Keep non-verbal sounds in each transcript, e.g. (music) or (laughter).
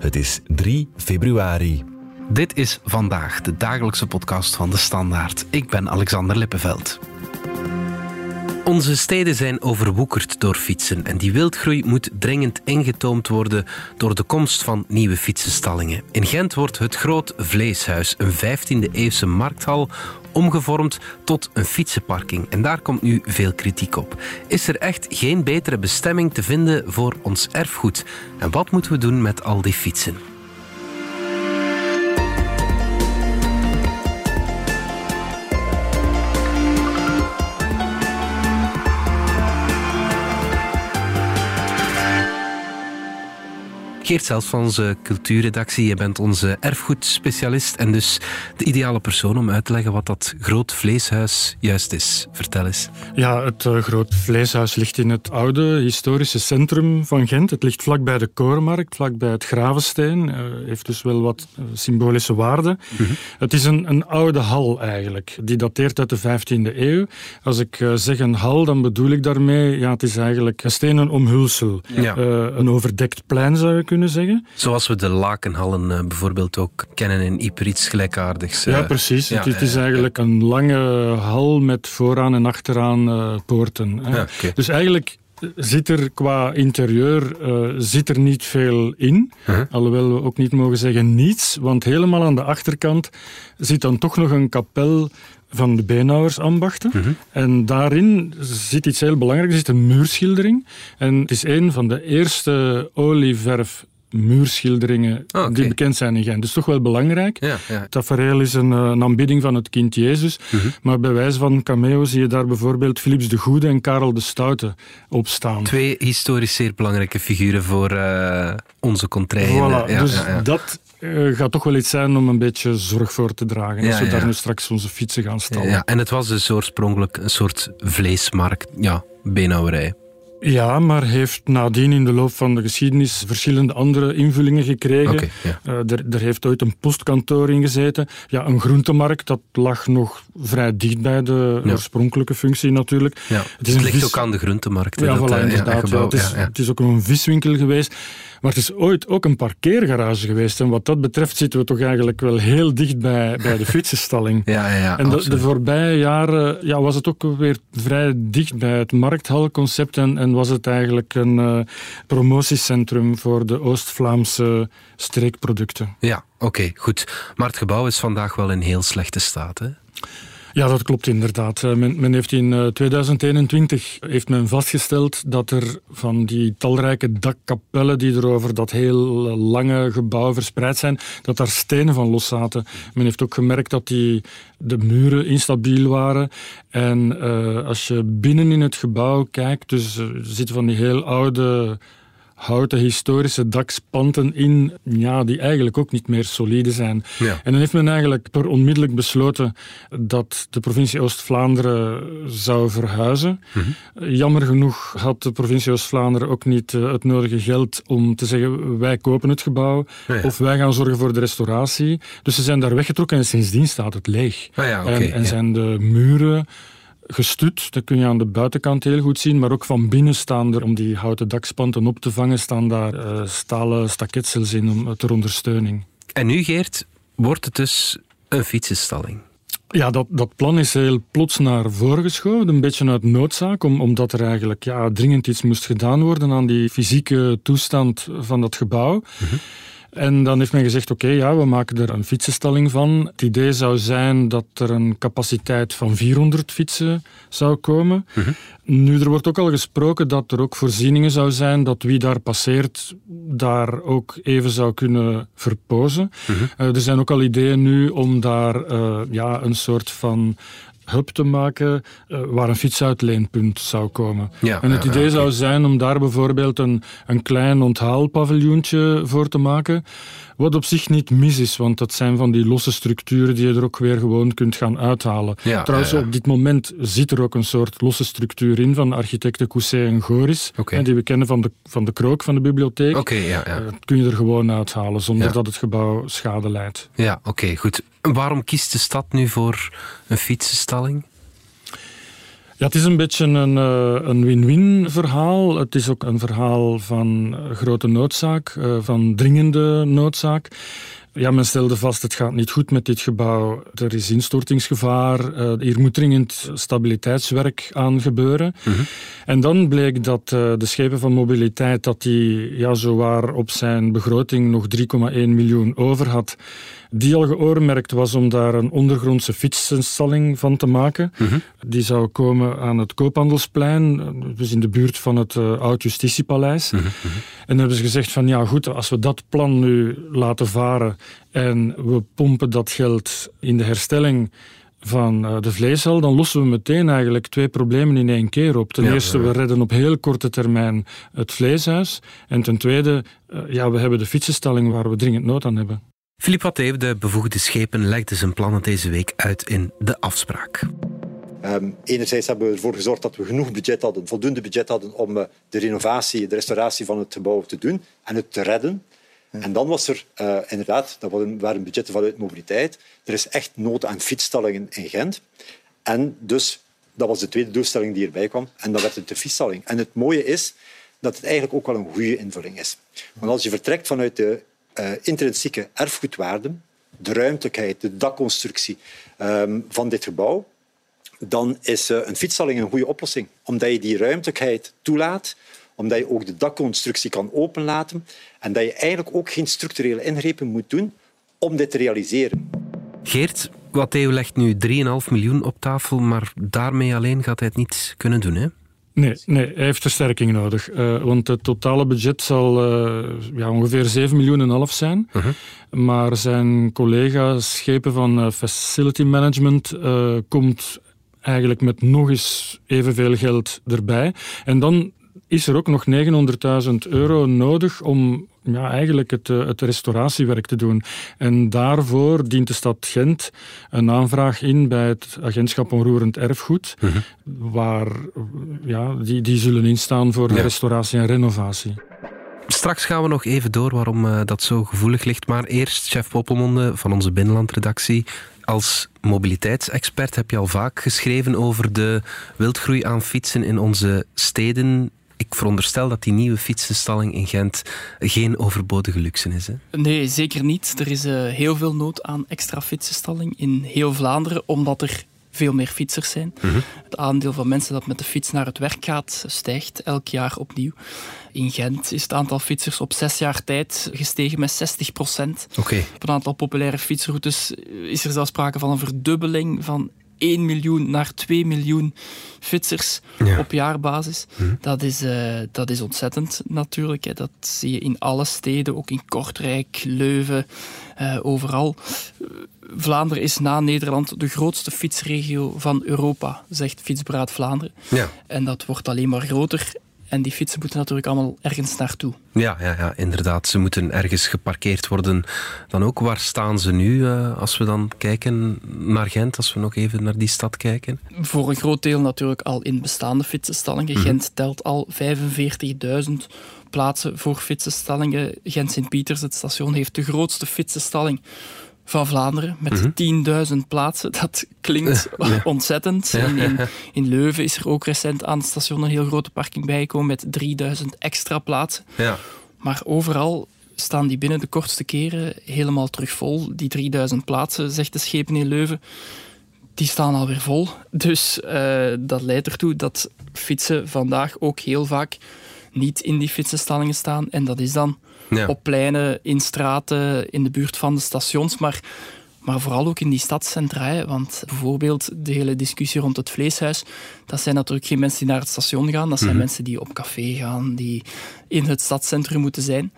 Het is 3 februari. Dit is vandaag de dagelijkse podcast van de Standaard. Ik ben Alexander Lippenveld. Onze steden zijn overwoekerd door fietsen en die wildgroei moet dringend ingetoomd worden door de komst van nieuwe fietsenstallingen. In Gent wordt het Groot Vleeshuis, een 15e-eeuwse markthal, omgevormd tot een fietsenparking. En daar komt nu veel kritiek op. Is er echt geen betere bestemming te vinden voor ons erfgoed? En wat moeten we doen met al die fietsen? Geert zelfs van onze cultuurredactie. Je bent onze erfgoedspecialist en dus de ideale persoon om uit te leggen wat dat groot vleeshuis juist is. Vertel eens. Ja, het uh, groot vleeshuis ligt in het oude historische centrum van Gent. Het ligt vlakbij de Korenmarkt, vlakbij het Gravensteen. Uh, heeft dus wel wat uh, symbolische waarde. Mm -hmm. Het is een, een, oude hal eigenlijk. Die dateert uit de 15e eeuw. Als ik zeg een hal, dan bedoel ik daarmee... Ja, het is eigenlijk een stenen omhulsel. Ja. een overdekt plein zou je kunnen Zeggen. Zoals we de lakenhallen uh, bijvoorbeeld ook kennen in Yper iets gelijkaardigs. Uh, ja, precies. Ja, het, het, is eigenlijk ja. een lange hal met vooraan en achteraan poorten. Okay. Dus eigenlijk zit er qua interieur zit er niet veel in. -huh. Alhoewel we ook niet mogen zeggen niets. Want helemaal aan de achterkant zit dan toch nog een kapel van de beenhouwersambachten. Mm -hmm. En daarin zit iets heel belangrijks, er zit een muurschildering. En het is een van de eerste olieverf muurschilderingen oh, okay. die bekend zijn in Gent. Dus toch wel belangrijk. Ja, ja. Het tafereel is een, een, aanbidding van het kind Jezus. -hmm. Maar bij wijze van cameo zie je daar bijvoorbeeld Philips de Goede en Karel de Stoute op staan. Twee historisch zeer belangrijke figuren voor uh, onze contrée. Voilà, ja, dus dat uh, gaat toch wel iets zijn om een beetje zorg voor te dragen. Ja, als we ja. daar nu straks onze fietsen gaan stallen. Ja, en het was dus oorspronkelijk een soort vleesmarkt, ja, beenhouwerij. Ja, maar heeft nadien in de loop van de geschiedenis verschillende andere invullingen gekregen. Okay, ja. uh, er, er, heeft ooit een postkantoor in gezeten. Ja, een groentemarkt, dat lag nog vrij dicht bij de ja. oorspronkelijke functie natuurlijk. Ja. Het, is het ligt vis... ook aan de groentemarkt. Ja, dat, voilà, inderdaad. gebouw, het, is, het is ook een viswinkel geweest. Maar het is ooit ook een parkeergarage geweest. En wat dat betreft zitten we toch eigenlijk wel heel dicht bij, bij de (laughs) fietsenstalling. ja, ja, ja, en de, de, voorbije jaren ja, was het ook weer vrij dicht bij het markthalconcept. En, en was het eigenlijk een uh, promotiecentrum voor de Oost-Vlaamse streekproducten. Ja, oké, okay, goed. Maar het gebouw is vandaag wel in heel slechte staat, hè? Ja, dat klopt inderdaad. Men, men, heeft in 2021 heeft men vastgesteld dat er van die talrijke dakkapellen die er over dat heel lange gebouw verspreid zijn, dat daar stenen van los zaten. Men heeft ook gemerkt dat die, de muren instabiel waren. En als je binnen in het gebouw kijkt, dus er zitten van die heel oude houten historische dakspanten in, ja, die eigenlijk ook niet meer solide zijn. Ja. En dan heeft men eigenlijk per onmiddellijk besloten dat de provincie Oost-Vlaanderen zou verhuizen. Mhm. Jammer genoeg had de provincie Oost-Vlaanderen ook niet uh, het nodige geld om te zeggen wij kopen het gebouw ja, ja. of wij gaan zorgen voor de restauratie. Dus ze zijn daar weggetrokken en sindsdien staat het leeg. Ah, ja, okay, en, en zijn de muren gestut. Dat kun je aan de buitenkant heel goed zien. Maar ook van binnen staan er, om die houten dakspanten op te vangen, staan daar uh, stalen staketsels in om, ter ondersteuning. En nu, Geert, wordt het dus een fietsenstalling? Ja, dat, dat plan is heel plots naar voren geschoven, een beetje uit noodzaak, om, omdat er eigenlijk ja, dringend iets moest gedaan worden aan die fysieke toestand van dat gebouw. Mm-hmm. En dan heeft men gezegd, oké, okay, ja, we maken er een fietsenstalling van. Het idee zou zijn dat er een capaciteit van 400 fietsen zou komen. Mm-hmm. Nu, er wordt ook al gesproken dat er ook voorzieningen zou zijn dat wie daar passeert, daar ook even zou kunnen verpozen. Mm-hmm. Uh, er zijn ook al ideeën nu om daar uh, ja, een soort van hub te maken uh, waar een fietsuitleenpunt zou komen. Ja, en het idee zou zijn om daar bijvoorbeeld een, een klein onthaalpaviljoentje voor te maken. Wat op zich niet mis is, want dat zijn van die losse structuren die je er ook weer gewoon kunt gaan uithalen. Ja, Trouwens, ja, ja. op dit moment zit er ook een soort losse structuur in van architecten Cousset en Goris, okay. die we kennen van de, van de krook van de bibliotheek. Okay, ja. Uh, kun je er gewoon uithalen zonder dat het gebouw schade leidt. Ja, oké, okay, goed. Waarom kiest de stad nu voor een fietsenstalling? Ja, het is een beetje een, eh, een win-win verhaal. Het is ook een verhaal van grote noodzaak, eh, van dringende noodzaak. Ja, men stelde vast, het gaat niet goed met dit gebouw. Er is instortingsgevaar. Uh, hier moet dringend stabiliteitswerk aan gebeuren. Mhm. En dan bleek dat uh, de schepen van mobiliteit, dat die ja, zowaar op zijn begroting nog 3,1 miljoen over had die al geoormerkt was om daar een ondergrondse fietsinstalling van te maken. Mhm. Die zou komen aan het Koophandelsplein, dus in de buurt van het uh, Oud-Justitiepaleis. Mhm. En dan hebben ze gezegd van ja goed, als we dat plan nu laten varen en we pompen dat geld in de herstelling van uh, de vleeshal, dan lossen we meteen eigenlijk twee problemen in één keer op. Ten eerste, we redden op heel korte termijn het vleeshuis. En ten tweede, uh, ja, we hebben de fietsenstalling waar we dringend nood aan hebben. Philippe Watteeuw, de bevoegde schepen, legde zijn plannen deze week uit in de afspraak. Um, enerzijds hebben we ervoor gezorgd dat we genoeg budget hadden, voldoende budget hadden om uh, de renovatie, de restauratie van het gebouw te doen en het te redden. En dan was er uh, inderdaad, dat waren budgetten vanuit mobiliteit. Er is echt nood aan fietsstallingen in Gent. En dus, dat was de tweede doelstelling die erbij kwam. En dan werd het de fietsstalling. En het mooie is dat het eigenlijk ook wel een goede invulling is. Want als je vertrekt vanuit de uh, intrinsieke erfgoedwaarde, de ruimtelijkheid, de dakconstructie um, van dit gebouw, dan is uh, een fietsstalling een goede oplossing. Omdat je die ruimtelijkheid toelaat, omdat je ook de dakconstructie kan openlaten en dat je eigenlijk ook geen structurele ingrepen moet doen om dit te realiseren. Geert, Theo legt nu 3,5 miljoen op tafel, maar daarmee alleen gaat hij het niet kunnen doen, hè? Nee, nee, hij heeft versterking nodig. Uh, want het totale budget zal uh, ja, ongeveer 7 miljoen en half zijn. Uh -huh. Maar zijn collega schepen van uh, Facility Management komt eigenlijk met nog eens evenveel geld erbij. En dan is er ook nog 900.000 euro nodig om ja, eigenlijk het, eh, het restauratiewerk te doen. En daarvoor dient de stad Gent een aanvraag in bij het agentschap onroerend erfgoed, mhm. waar ja, die, die zullen instaan voor de restauratie en renovatie. Straks gaan we nog even door waarom uh, dat zo gevoelig ligt. Maar eerst, chef Poppelmonde van onze binnenlandredactie. Als mobiliteitsexpert heb je al vaak geschreven over de wildgroei aan fietsen in onze steden ik veronderstel dat die nieuwe fietsenstalling in Gent geen overbodige luxe is. Hè? Nee, zeker niet. Er is uh, heel veel nood aan extra fietsenstalling in heel Vlaanderen, omdat er veel meer fietsers zijn. -hmm. Het aandeel van mensen dat met de fiets naar het werk gaat, stijgt elk jaar opnieuw. In Gent is het aantal fietsers op zes jaar tijd gestegen met 60 procent. Okay. Op een aantal populaire fietsroutes is er zelfs sprake van een verdubbeling van 1 miljoen naar 2 miljoen fietsers op jaarbasis. Mhm. Dat, is, uh, dat is ontzettend natuurlijk. Hè. Dat zie je in alle steden, ook in Kortrijk, Leuven, uh, overal. Vlaanderen is na Nederland de grootste fietsregio van Europa, zegt Fietsberaad Vlaanderen. Ja. En dat wordt alleen maar groter. En die fietsen moeten natuurlijk allemaal ergens naartoe. Ja, ja, ja, inderdaad. Ze moeten ergens geparkeerd worden. Dan ook, waar staan ze nu uh, als we dan kijken naar Gent, als we nog even naar die stad kijken? Voor een groot deel natuurlijk al in bestaande fietsenstallingen. Mm Gent telt al 45.000 plaatsen voor fietsenstallingen. Gent-Sint-Pieters, het station, heeft de grootste fietsenstalling van Vlaanderen met mm -hmm. 10.000 plaatsen. Dat klinkt ja. ontzettend. Ja, in, in, Leuven is er ook recent aan het station een heel grote parking bijgekomen met 3000 extra plaatsen. Maar overal staan die binnen de kortste keren helemaal terug vol. Die 3000 plaatsen, zegt de schepen in Leuven, die staan alweer vol. Dus uh, dat leidt ertoe dat fietsen vandaag ook heel vaak niet in die fietsenstallingen staan. En dat is dan ja. op pleinen, in straten, in de buurt van de stations, maar, maar vooral ook in die stadscentra. Want bijvoorbeeld de hele discussie rond het vleeshuis, dat zijn natuurlijk geen mensen die naar het station gaan, dat zijn mm -hmm. mensen die op café gaan, die in het stadscentrum moeten zijn.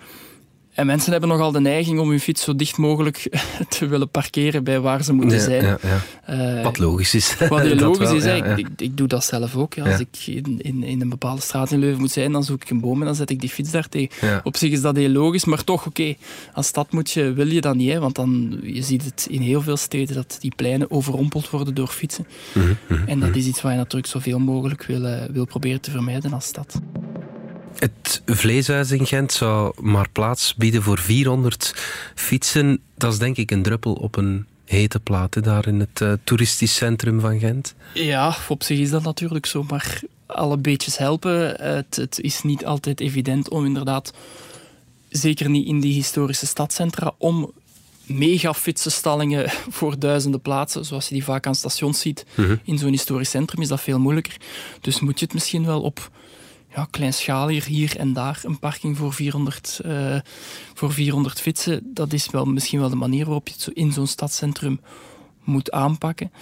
En mensen hebben nogal de neiging om hun fiets zo dicht mogelijk (laughs) te willen parkeren bij waar ze moeten ja, zijn. Ja, ja. Uh, wat logisch is. Wat heel (laughs) logisch wel, is. Ik, ik, ik, doe dat zelf ook. Als ik in, in, in, een bepaalde straat in Leuven moet zijn, dan zoek ik een boom en dan zet ik die fiets daar tegen. Op zich is dat heel logisch, maar toch, oké, okay, als stad moet je, wil je dat niet. Hè, want dan, je ziet het in heel veel steden dat die pleinen overrompeld worden door fietsen. Mm -hmm, en dat mm -hmm. is iets wat je natuurlijk zoveel mogelijk wil, wil proberen te vermijden als stad. Het vleeshuis in Gent zou maar plaats bieden voor 400 fietsen. Dat is denk ik een druppel op een hete platen daar in het uh, toeristisch centrum van Gent. Ja, op zich is dat natuurlijk zo, maar alle beetjes helpen. Het, het is niet altijd evident om inderdaad, zeker niet in die historische stadcentra, om mega stallingen (laughs) voor duizenden plaatsen, zoals je die vaak aan stations ziet. Mhm. In zo'n historisch centrum is dat veel moeilijker. Dus moet je het misschien wel op ja, kleinschaliger hier en daar een parking voor 400, uh, eh, voor 400 fietsen. Dat is wel misschien wel de manier waarop je het in zo'n stadscentrum moet aanpakken.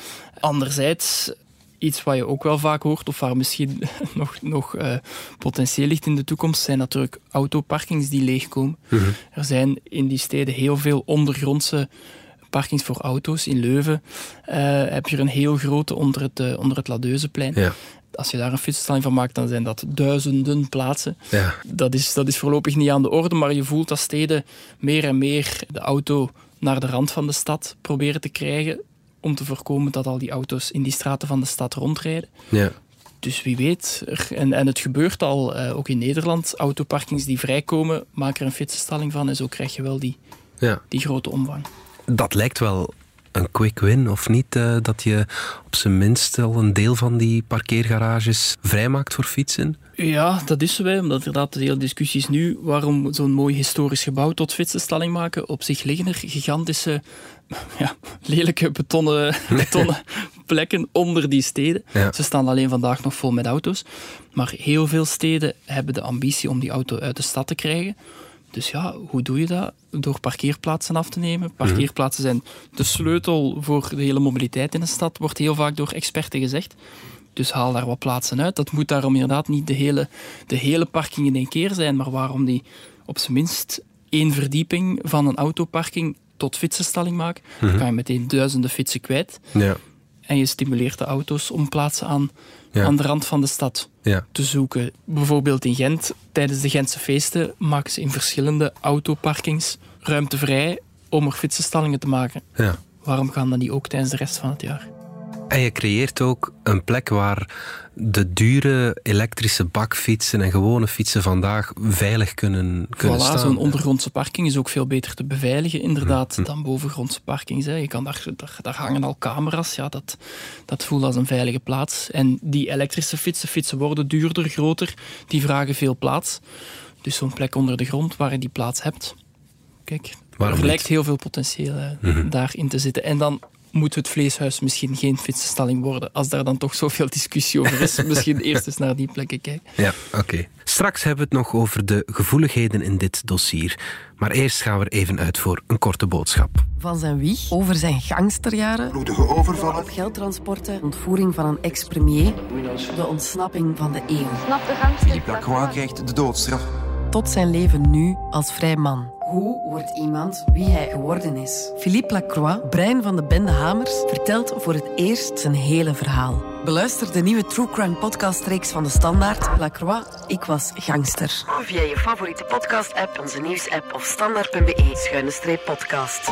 Anderzijds, iets wat je ook wel vaak hoort, of waar misschien (laughs) nog, nog uh, potentieel ligt in de toekomst, zijn natuurlijk autoparkings die leegkomen. Mhm. Er zijn in die steden heel veel ondergrondse parkings voor auto's. In Leuven uh, heb je er een heel grote onder het, onder het Ladeuzeplein. Ja als je daar een fietsstalling van maakt, dan zijn dat duizenden plaatsen. Ja. Dat, is, dat is voorlopig niet aan de orde, maar je voelt dat steden meer en meer de auto naar de rand van de stad proberen te krijgen om te voorkomen dat al die auto's in die straten van de stad rondrijden. Ja. Dus wie weet, en, en het gebeurt al, uh, ook in Nederland, autoparkings die vrijkomen, maken er een fietsenstalling van en zo krijg je wel die, ja. die grote omvang. Dat lijkt wel een quick win of niet? Uh, dat je op zijn minst al een deel van die parkeergarages vrijmaakt voor fietsen? Ja, dat is zo wij, omdat inderdaad de hele discussie is nu waarom zo'n mooi historisch gebouw tot fietsenstalling maken. Op zich liggen er gigantische, (laughs) ja, lelijke betonnen, (laughs) betonnen plekken onder die steden. Ze staan alleen vandaag nog vol met auto's. Maar heel veel steden hebben de ambitie om die auto uit de stad te krijgen. Dus ja, hoe doe je dat? Door parkeerplaatsen af te nemen. Parkeerplaatsen zijn de sleutel voor de hele mobiliteit in een stad, wordt heel vaak door experten gezegd. Dus haal daar wat plaatsen uit. Dat moet daarom inderdaad niet de hele, de hele parking in één keer zijn, maar waarom die op zijn minst één verdieping van een autoparking tot fietsenstalling maken. Dan mhm. kan je meteen duizenden fietsen kwijt. Ja. En je stimuleert de auto's om plaatsen aan aan de rand van de stad ja. te zoeken. Bijvoorbeeld in Gent, tijdens de Gentse feesten, maken ze in verschillende autoparkings ruimte vrij om er fietsenstallingen te maken. Ja. Waarom gaan dan niet ook tijdens de rest van het jaar? En je creëert ook een plek waar de dure elektrische bakfietsen en gewone fietsen vandaag veilig kunnen, kunnen voilà, staan. Zo'n ondergrondse parking is ook veel beter te beveiligen inderdaad hm, hm. dan bovengrondse parkings. Hè. Je kan daar, daar, hangen al camera's, ja, dat, dat voelt als een veilige plaats. En die elektrische fietsen, fietsen worden duurder, groter, die vragen veel plaats. Dus zo'n plek onder de grond waar je die plaats hebt. Kijk, er lijkt heel veel potentieel mm daarin te zitten. En dan moet het vleeshuis misschien geen fietsenstalling worden. Als daar dan toch zoveel discussie over is, (laughs) misschien eerst eens naar die plekken kijken. Ja, oké. Straks hebben we het nog over de gevoeligheden in dit dossier. Maar eerst gaan we er even uit voor een korte boodschap. Van zijn wieg, over zijn gangsterjaren, bloedige overvallen, geldtransporten, ontvoering van een ex-premier, de ontsnapping van de eeuw. Snap de gangster? Philippe Lacroix krijgt de doodstraf. Tot zijn leven nu als vrij man. Hoe wordt iemand wie hij geworden is? Philippe Lacroix, brein van de bende Hamers, vertelt voor het eerst zijn hele verhaal. Beluister de nieuwe True Crime podcast-reeks van de Standaard. Lacroix, ik was gangster. Via je favoriete podcast-app, onze nieuws-app of standaard.be-podcast.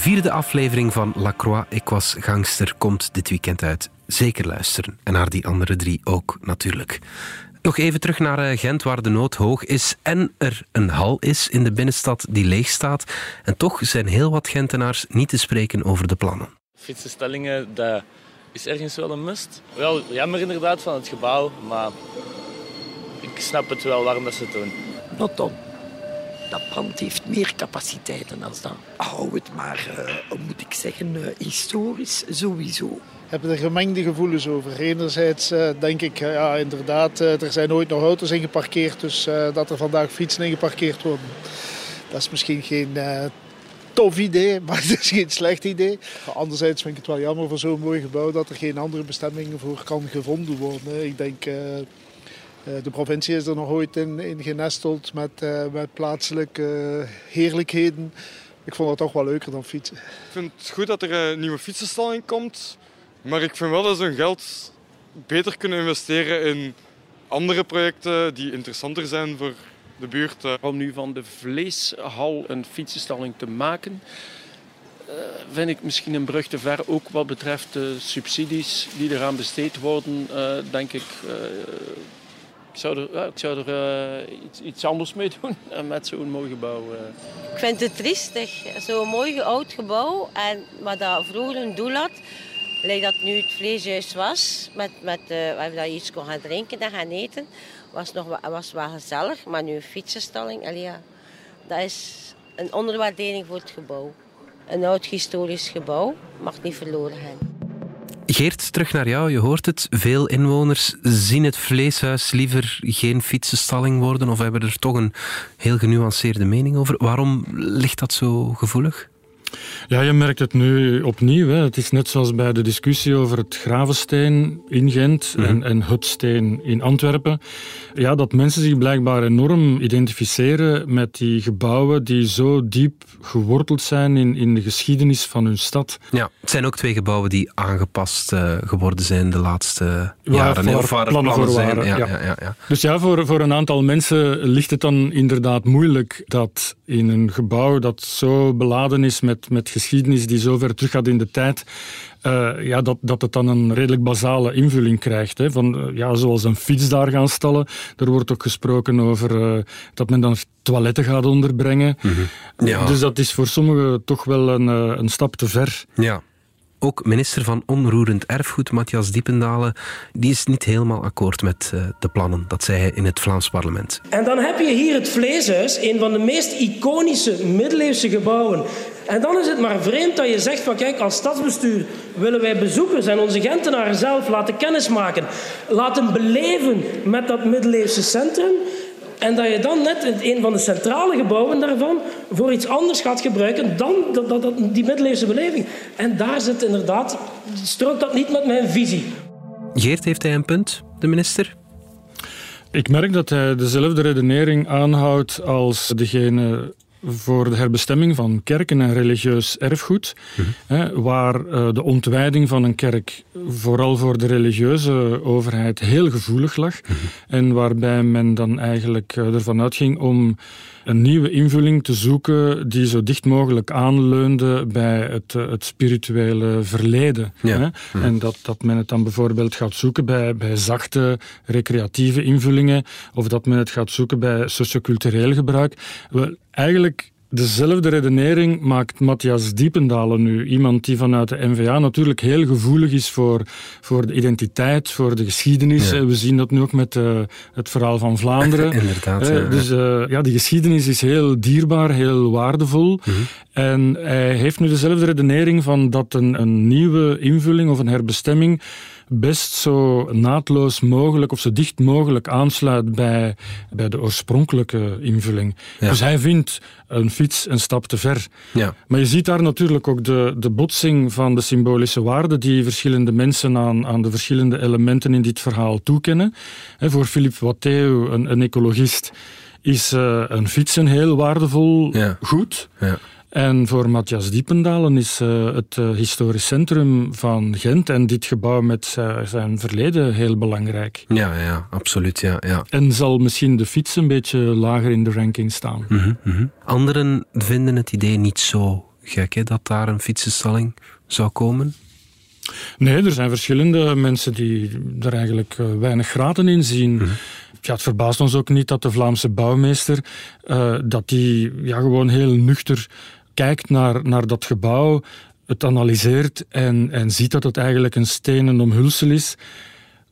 De vierde aflevering van Lacroix, ik was gangster, komt dit weekend uit zeker luisteren. En naar die andere drie ook natuurlijk. Nog even terug naar eh, Gent, waar de nood hoog is en er een hal is in de binnenstad die leeg staat. En toch zijn heel wat Gentenaars niet te spreken over de plannen. Fietsenstellingen, dat is ergens wel een must. Wel jammer inderdaad van het gebouw, maar ik snap het wel waarom dat ze het doen. Not dan. Dat pand heeft meer capaciteiten dan dat. Hou het maar, uh, moet ik zeggen, uh, historisch sowieso heb er gemengde gevoelens over. Enerzijds uh, denk ik, uh, ja inderdaad, uh, er zijn ooit nog auto's in geparkeerd, dus dat er vandaag fietsen in geparkeerd worden. Dat is misschien geen tof idee, (laughs) maar het is geen slecht idee. Anderzijds vind ik het wel jammer voor zo'n mooi gebouw dat er geen andere bestemming voor kan gevonden worden. Ik denk, de provincie is er nog ooit in, in genesteld met, met plaatselijke heerlijkheden. Ik vond dat toch wel leuker dan fietsen. Ik vind het goed dat er een nieuwe fietsenstalling komt. Maar ik vind wel dat ze hun geld beter kunnen investeren in andere projecten die interessanter zijn voor de buurt. Eh. Om nu van de vleeshal een fietsenstalling te maken, eh, vind ik misschien een brug te ver. Ook wat betreft de subsidies die eraan besteed worden, uh, denk ik Ik zou er, ja, ik zou er iets, iets, anders mee doen (laughs) met zo'n mooi gebouw. Ik vind het triestig, zo'n mooi oud gebouw. En wat dat vroeger een doel had, lijkt dat nu het vleeshuis was, met, met, waar je iets kon gaan drinken en gaan eten, was, nog, was wel gezellig. Maar nu een fietsenstalling, allee, ja, dat is een onderwaardering voor het gebouw. Een oud historisch gebouw mag niet verloren gaan. Geert, terug naar jou. Je hoort het. Veel inwoners zien het vleeshuis liever geen fietsenstalling worden of hebben er toch een heel genuanceerde mening over. Waarom ligt dat zo gevoelig? Ja, je merkt het nu opnieuw. Hè. Het is net zoals bij de discussie over het Gravensteen in Gent mhm. en, en Hutsteen in Antwerpen. Ja, dat mensen zich blijkbaar enorm identificeren met die gebouwen die zo diep geworteld zijn in, in de geschiedenis van hun stad. Ja, het zijn ook twee gebouwen die aangepast uh, geworden zijn de laatste jaren. Waar, waar plannen, zijn. Ja, ja. Ja, ja, Dus ja, voor, voor een aantal mensen ligt het dan inderdaad moeilijk dat in een gebouw dat zo beladen is met, met geschiedenis die zo ver terug gaat in de tijd, uh, ja, dat, dat het dan een redelijk basale invulling krijgt. Hè, van, uh, ja, zoals een fiets daar gaan stallen. Er wordt ook gesproken over uh, dat men dan toiletten gaat onderbrengen. Mm -hmm. ja. Dus dat is voor sommigen toch wel een, een stap te ver. Ja. Ook minister van Onroerend Erfgoed, Matthias Diependalen, die is niet helemaal akkoord met de plannen. Dat zei hij in het Vlaams parlement. En dan heb je hier het Vleeshuis, een van de meest iconische middeleeuwse gebouwen. En dan is het maar vreemd dat je zegt van kijk, als stadsbestuur willen wij bezoekers en onze Gentenaren zelf laten kennismaken, laten beleven met dat middeleeuwse centrum. En dat je dan net in een van de centrale gebouwen daarvan voor iets anders gaat gebruiken dan dat, dat, dat, die middeleeuwse beleving. En daar zit inderdaad, strookt dat niet met mijn visie. Geert, heeft hij een punt, de minister? Ik merk dat hij dezelfde redenering aanhoudt als degene voor de herbestemming van kerken en religieus erfgoed, mhm. hè, waar uh, de ontwijding van een kerk vooral voor de religieuze overheid heel gevoelig lag mhm. en waarbij men dan eigenlijk uh, ervan uitging om een nieuwe invulling te zoeken die zo dicht mogelijk aanleunde bij het, uh, het spirituele verleden. Ja. Hè? Mhm. En dat, dat men het dan bijvoorbeeld gaat zoeken bij, bij zachte recreatieve invullingen of dat men het gaat zoeken bij sociocultureel gebruik. Wel, eigenlijk Dezelfde redenering maakt Matthias Diependalen nu. Iemand die vanuit de NVA natuurlijk heel gevoelig is voor, voor de identiteit, voor de geschiedenis. We zien dat nu ook met uh, het verhaal van Vlaanderen. (laughs) Inderdaad. Uh, dus uh, ja, die geschiedenis is heel dierbaar, heel waardevol. Mm -hmm. En hij heeft nu dezelfde redenering van dat een, een nieuwe invulling of een herbestemming best zo naadloos mogelijk of zo dicht mogelijk aansluit bij, bij de oorspronkelijke invulling. Dus hij vindt een fiets een stap te ver. Ja. Maar je ziet daar natuurlijk ook de, de botsing van de symbolische waarde die verschillende mensen aan, aan de verschillende elementen in dit verhaal toekennen. He, voor Philippe Watteau, een, een ecologist, is uh, een fiets een heel waardevol ja. goed. Ja. En voor Matthias Diependalen is uh, het uh, historisch centrum van Gent en dit gebouw met uh, zijn verleden heel belangrijk. Ja, ja, absoluut. Ja, ja. En zal misschien de fiets een beetje lager in de ranking staan. Mm -hmm, mm -hmm. Anderen vinden het idee niet zo gek hè, dat daar een fietsenstalling zou komen. Nee, er zijn verschillende mensen die er eigenlijk weinig graten in zien. Mm -hmm ja, het verbaast ons ook niet dat de Vlaamse bouwmeester uh, dat die ja, gewoon heel nuchter kijkt naar, naar dat gebouw, het analyseert en, en ziet dat het eigenlijk een stenen omhulsel is,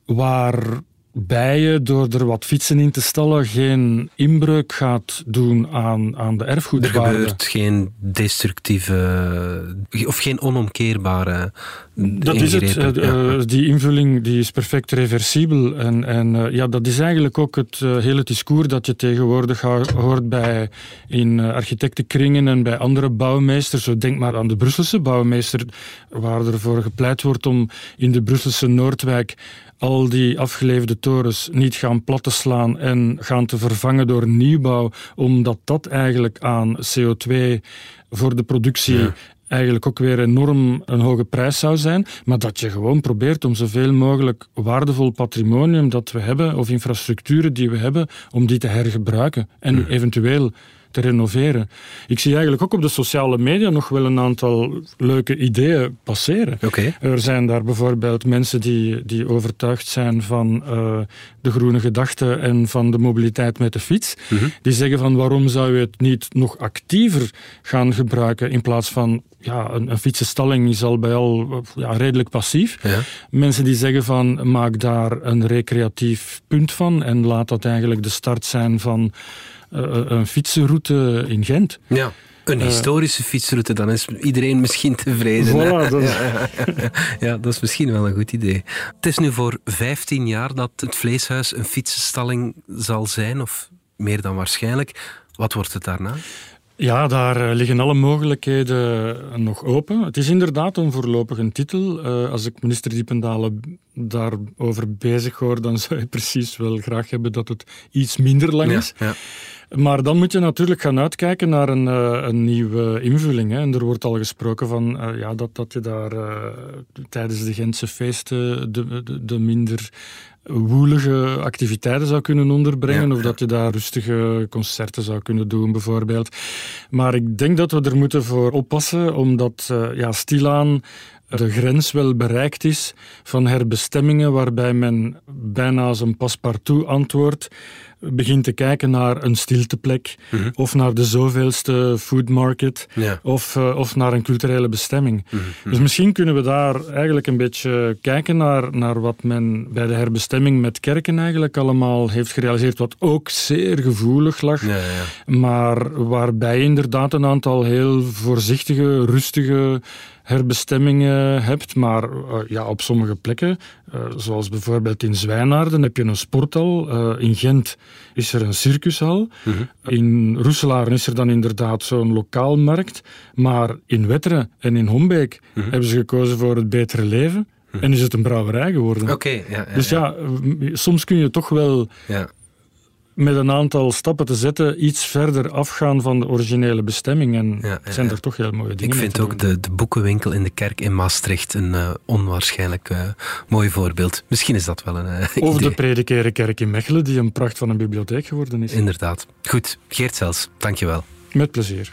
waar bijen door er wat fietsen in te stallen geen inbreuk gaat doen aan, aan de erfgoedwaarde. Er gebeurt geen destructieve of geen onomkeerbare dat is het. Uh, die invulling die is perfect reversibel. En, en uh, ja, dat is eigenlijk ook het uh, hele discours dat je tegenwoordig hoort bij, in architectenkringen en bij andere bouwmeesters. Zo denk maar aan de Brusselse bouwmeester, waar ervoor gepleit wordt om in de Brusselse Noordwijk al die afgeleefde torens niet gaan plat te slaan en gaan te vervangen door nieuwbouw, omdat dat eigenlijk aan CO2 voor de productie eigenlijk ook weer enorm een hoge prijs zou zijn, maar dat je gewoon probeert om zoveel mogelijk waardevol patrimonium dat we hebben, of infrastructuren die we hebben, om die te hergebruiken en eventueel te renoveren. Ik zie eigenlijk ook op de sociale media nog wel een aantal leuke ideeën passeren. Okay. Er zijn daar bijvoorbeeld mensen die, die overtuigd zijn van uh, de groene gedachte en van de mobiliteit met de fiets. Mm -hmm. Die zeggen van waarom zou je het niet nog actiever gaan gebruiken in plaats van ja, een, een fietsenstalling is al bij al ja, redelijk passief. Ja. Mensen die zeggen van maak daar een recreatief punt van en laat dat eigenlijk de start zijn van uh, een fietsenroute in Gent. Ja. Een historische uh, fietsroute, dan is iedereen misschien tevreden. Voilà, dat... (laughs) Ja, dat is misschien wel een goed idee. Het is nu voor 15 jaar dat het Vleeshuis een fietsenstalling zal zijn, of meer dan waarschijnlijk. Wat wordt het daarna? Ja, daar liggen alle mogelijkheden nog open. Het is inderdaad een voorlopige titel. Uh, als ik minister Diependalen daarover bezig hoor, dan zou je precies wel graag hebben dat het iets minder lang is. Ja, ja. Maar dan moet je natuurlijk gaan uitkijken naar een, uh, een nieuwe invulling. Hè. En er wordt al gesproken van uh, ja, dat, dat je daar tijdens de Gentse feesten de, de, de minder woelige activiteiten zou kunnen onderbrengen. Ja, of dat je daar rustige concerten zou kunnen doen, bijvoorbeeld. Maar ik denk dat we er moeten voor oppassen, omdat uh, ja, stilaan de grens wel bereikt is van herbestemmingen waarbij men bijna als een paspartout antwoord begint te kijken naar een stilteplek Mhm. mm -hmm. of naar de zoveelste food market ja. of, uh, of naar een culturele bestemming. Mm -hmm. Dus misschien kunnen we daar eigenlijk een beetje kijken naar, naar wat men bij de herbestemming met kerken eigenlijk allemaal heeft gerealiseerd, wat ook zeer gevoelig lag, ja, ja. maar waarbij inderdaad een aantal heel voorzichtige, rustige herbestemmingen hebt, maar uh, ja, op sommige plekken, uh, zoals bijvoorbeeld in Zwijnaarden, heb je een sporthal. Uh, in Gent is er een circushal. -hmm. In Roeselaren is er dan inderdaad zo'n lokaalmarkt. Maar in Wetteren en in Hombeek -hmm. hebben ze gekozen voor het betere leven. -hmm. En is het een brouwerij geworden. Oké, okay, ja, ja, Dus ja, ja, soms kun je toch wel ja met een aantal stappen te zetten iets verder afgaan van de originele bestemming. En ja, ja, zijn er toch heel mooie dingen Ik vind ook de, de, boekenwinkel in de kerk in Maastricht een uh, onwaarschijnlijk uh, mooi voorbeeld. Misschien is dat wel een uh, Of idee. de Predikerenkerk in Mechelen, die een pracht van een bibliotheek geworden is. Inderdaad. Goed, Geert Zels, dankjewel. Met plezier.